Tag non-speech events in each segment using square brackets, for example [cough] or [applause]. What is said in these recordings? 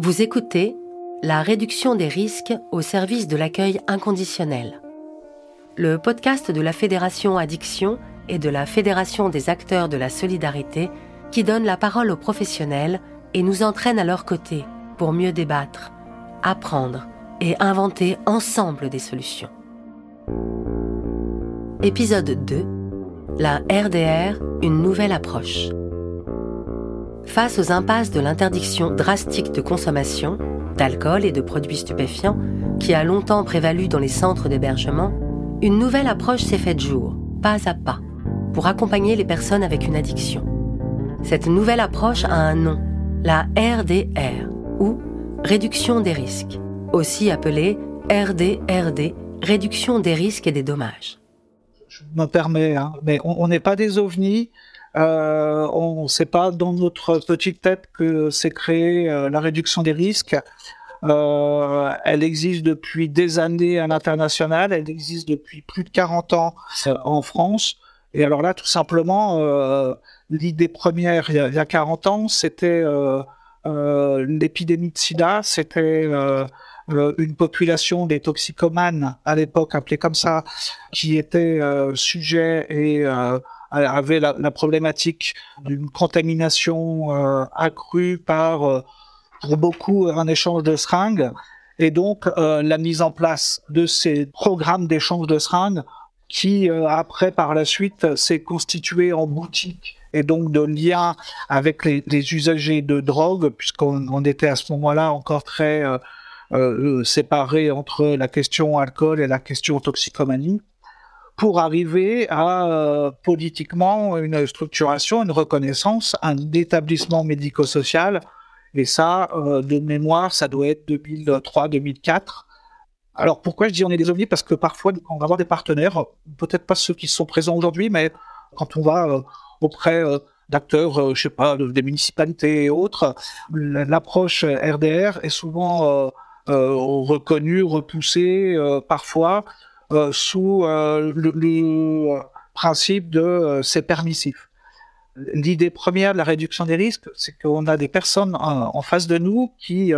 Vous écoutez La réduction des risques au service de l'accueil inconditionnel. Le podcast de la Fédération Addiction et de la Fédération des acteurs de la solidarité qui donne la parole aux professionnels et nous entraîne à leur côté pour mieux débattre, apprendre et inventer ensemble des solutions. Épisode 2 La RDR, une nouvelle approche. Face aux impasses de l'interdiction drastique de consommation, d'alcool et de produits stupéfiants, qui a longtemps prévalu dans les centres d'hébergement, une nouvelle approche s'est faite jour, pas à pas, pour accompagner les personnes avec une addiction. Cette nouvelle approche a un nom, la RDR, ou réduction des risques, aussi appelée RDRD, réduction des risques et des dommages. Je me permets, hein, mais on n'est pas des ovnis, euh, on ne sait pas dans notre petite tête que c'est créé euh, la réduction des risques. Euh, elle existe depuis des années à l'international, elle existe depuis plus de 40 ans en France. Et alors là, tout simplement, l'idée première il y, a, 40 ans, c'était l'épidémie de sida, c'était une population des toxicomanes à l'époque appelée comme ça, qui était sujet et avait la, la problématique d'une contamination euh, accrue par, euh, pour beaucoup, un échange de seringues. Et donc, euh, la mise en place de ces programmes d'échange de seringues qui, après, par la suite, s'est constitué en boutique et donc de lien avec les, les usagers de drogue, puisqu'on était à ce moment-là encore très euh, séparé entre la question alcool et la question toxicomanie pour arriver à euh, politiquement une structuration, une reconnaissance, un établissement médico-social. Et ça, euh, de mémoire, ça doit être 2003-2004. Alors pourquoi je dis on est des ovnis? Parce que parfois, on va avoir des partenaires, peut-être pas ceux qui sont présents aujourd'hui, mais quand on va euh, auprès d'acteurs, je sais pas, des municipalités et autres, l'approche RDR est souvent reconnue, repoussée parfois sous euh, le, principe de euh, c'est permissif. L'idée première de la réduction des risques, c'est qu'on a des personnes en, face de nous qui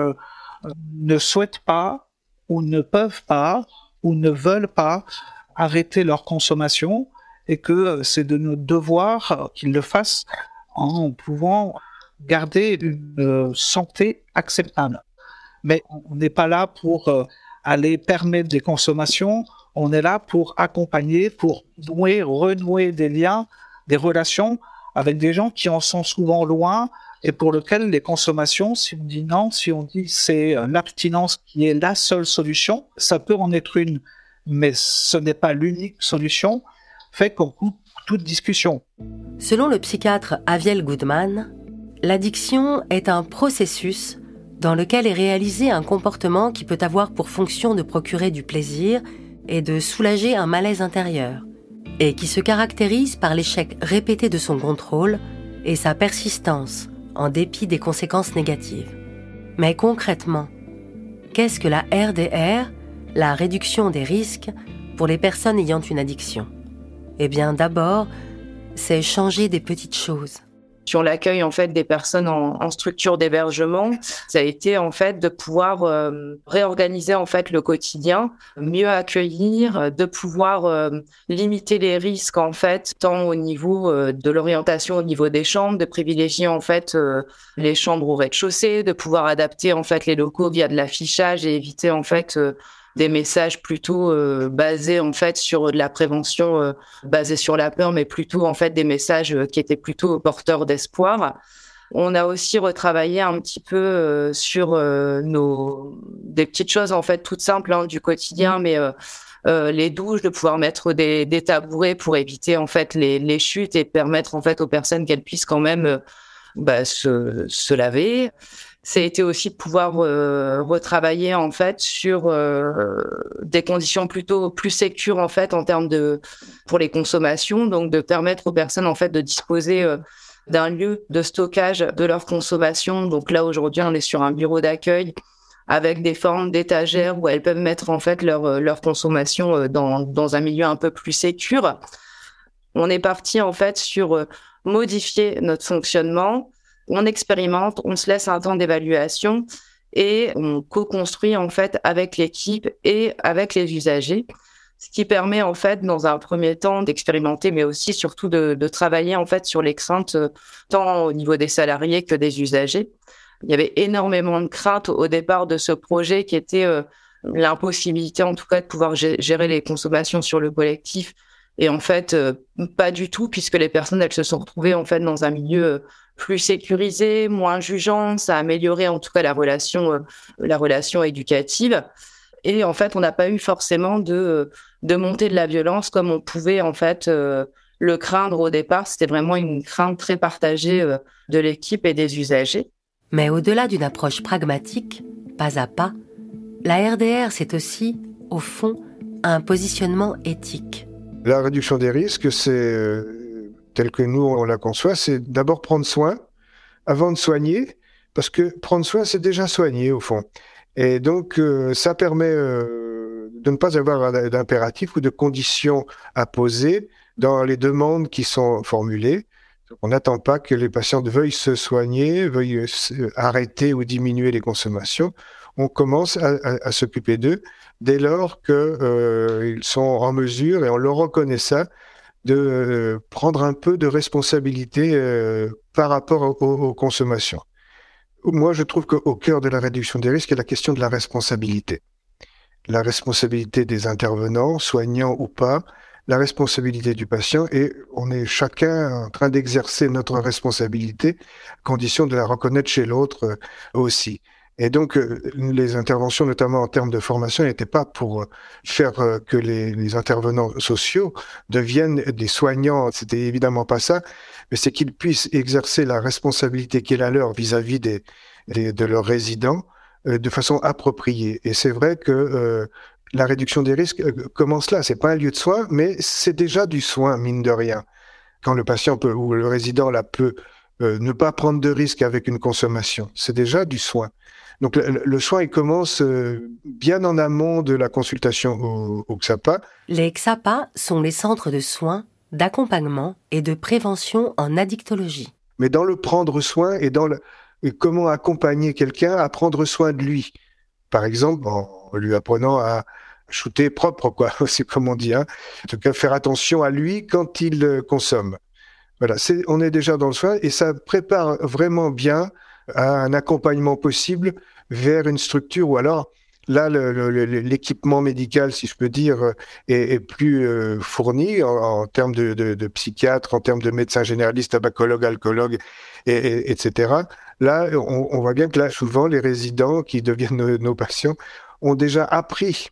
ne souhaitent pas ou ne peuvent pas ou ne veulent pas arrêter leur consommation et que c'est de notre devoir qu'ils le fassent en pouvant garder une santé acceptable. Mais on n'est pas là pour aller permettre des consommations on est là pour accompagner, pour nouer, renouer des liens, des relations avec des gens qui en sont souvent loin et pour lesquels les consommations, si on dit non, si on dit c'est l'abstinence qui est la seule solution, ça peut en être une, mais ce n'est pas l'unique solution, fait qu'on coupe toute discussion. Selon le psychiatre Aviel Goodman, l'addiction est un processus dans lequel est réalisé un comportement qui peut avoir pour fonction de procurer du plaisir et de soulager un malaise intérieur, et qui se caractérise par l'échec répété de son contrôle et sa persistance en dépit des conséquences négatives. Mais concrètement, qu'est-ce que la RDR, la réduction des risques, pour les personnes ayant une addiction? Eh bien d'abord, c'est changer des petites choses sur l'accueil en fait des personnes en, en structure d'hébergement, ça a été en fait de pouvoir euh, réorganiser en fait le quotidien, mieux accueillir, de pouvoir euh, limiter les risques en fait tant au niveau euh, de l'orientation au niveau des chambres, de privilégier en fait les chambres au rez-de-chaussée, de pouvoir adapter en fait les locaux via de l'affichage et éviter en fait des messages plutôt euh, basés en fait sur de la prévention euh, basée sur la peur, mais plutôt en fait des messages euh, qui étaient plutôt porteurs d'espoir. On a aussi retravaillé un petit peu sur nos des petites choses en fait toutes simples hein, du quotidien, mais les douches, de pouvoir mettre des, des, tabourets pour éviter en fait les, les, chutes et permettre en fait aux personnes qu'elles puissent quand même bah, se, se laver ça a été aussi de pouvoir euh, retravailler en fait sur euh, des conditions plutôt plus sécures en fait en termes de pour les consommations, donc de permettre aux personnes en fait de disposer euh, d'un lieu de stockage de leur consommation. Donc là aujourd'hui on est sur un bureau d'accueil avec des formes d'étagères où elles peuvent mettre en fait leur leur consommation dans dans un milieu un peu plus sécure. On est parti en fait sur modifier notre fonctionnement on expérimente, on se laisse un temps d'évaluation et on co-construit en fait avec l'équipe et avec les usagers ce qui permet en fait dans un premier temps d'expérimenter, mais aussi surtout de, travailler en fait sur les craintes euh, tant au niveau des salariés que des usagers. Il y avait énormément de craintes au départ de ce projet qui était euh, l'impossibilité en tout cas de pouvoir gérer les consommations sur le collectif. Et en fait, euh, pas du tout, puisque les personnes, elles se sont retrouvées en fait dans un milieu plus sécurisé, moins jugeant. Ça a amélioré en tout cas la relation, la relation éducative. Et en fait, on n'a pas eu forcément de, de monter de la violence comme on pouvait en fait euh, le craindre au départ. C'était vraiment une crainte très partagée euh, de l'équipe et des usagers. Mais au-delà d'une approche pragmatique, pas à pas, la RDR, c'est aussi, au fond, un positionnement éthique. La réduction des risques, c'est, euh, tel que nous on la conçoit, c'est d'abord prendre soin avant de soigner, parce que prendre soin, c'est déjà soigner au fond. Et donc, euh, ça permet euh, de ne pas avoir d'impératif ou de conditions à poser dans les demandes qui sont formulées. On n'attend pas que les patients veuillent se soigner, veuillent arrêter ou diminuer les consommations. On commence à, s'occuper d'eux dès lors qu'ils euh, sont en mesure, et on le reconnaît ça, de prendre un peu de responsabilité par rapport aux consommations. Moi, je trouve qu'au cœur de la réduction des risques est la question de la responsabilité. La responsabilité des intervenants, soignants ou pas, la responsabilité du patient et on est chacun en train d'exercer notre responsabilité, condition de la reconnaître chez l'autre euh, aussi. Et donc, euh, les interventions, notamment en termes de formation, n'étaient pas pour euh, faire que les, intervenants sociaux deviennent des soignants. C'était évidemment pas ça, mais c'est qu'ils puissent exercer la responsabilité qui est la leur vis-à-vis des, de leurs résidents euh, de façon appropriée. Et c'est vrai que euh, la réduction des risques euh, commence là. C'est pas un lieu de soin, mais c'est déjà du soin, mine de rien. Quand le patient ou le résident là peut ne pas prendre de risques avec une consommation, c'est déjà du soin. Donc le, soin, il commence bien en amont de la consultation au, au XAPA. Les XAPA sont les centres de soins d'accompagnement et de prévention en addictologie. Mais dans le prendre soin et dans le, comment accompagner quelqu'un à prendre soin de lui. Par exemple, en lui apprenant à shooter propre, quoi, [laughs] c'est comme on dit. Hein. En tout cas, faire attention à lui quand il euh, consomme. Voilà, on est déjà dans le soin et ça prépare vraiment bien à un accompagnement possible vers une structure ou alors Là, l'équipement médical, si je peux dire, euh, est, plus euh, fourni en, termes de, psychiatres, en termes de médecins généralistes, tabacologues, alcoologues, et, etc. Là, on, voit bien que là, souvent, les résidents qui deviennent nos, patients ont déjà appris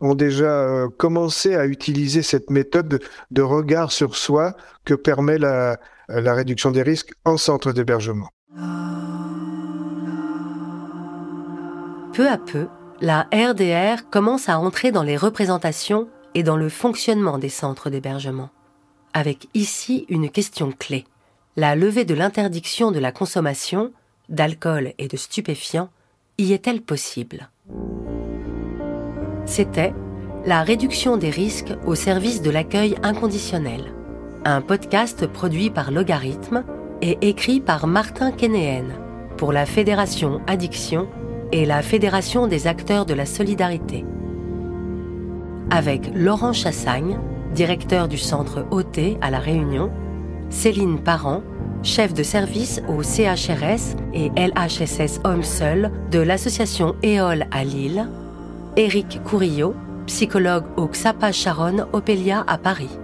ont déjà euh, commencé à utiliser cette méthode de, regard sur soi que permet la réduction des risques en centre d'hébergement. Peu à peu, la RDR commence à entrer dans les représentations et dans le fonctionnement des centres d'hébergement. Avec ici une question clé. La levée de l'interdiction de la consommation d'alcool et de stupéfiants y est-elle possible? C'était La réduction des risques au service de l'accueil inconditionnel, un podcast produit par Logarithme et écrit par Martin Kénéen pour la Fédération Addiction et la Fédération des acteurs de la solidarité. Avec Laurent Chassagne, directeur du centre OT à La Réunion, Céline Parent, chef de service au CHRS et LHSS Hommes Seuls de l'association EOL à Lille, Éric Courillot, psychologue au XAPA Charonne Opélia à Paris.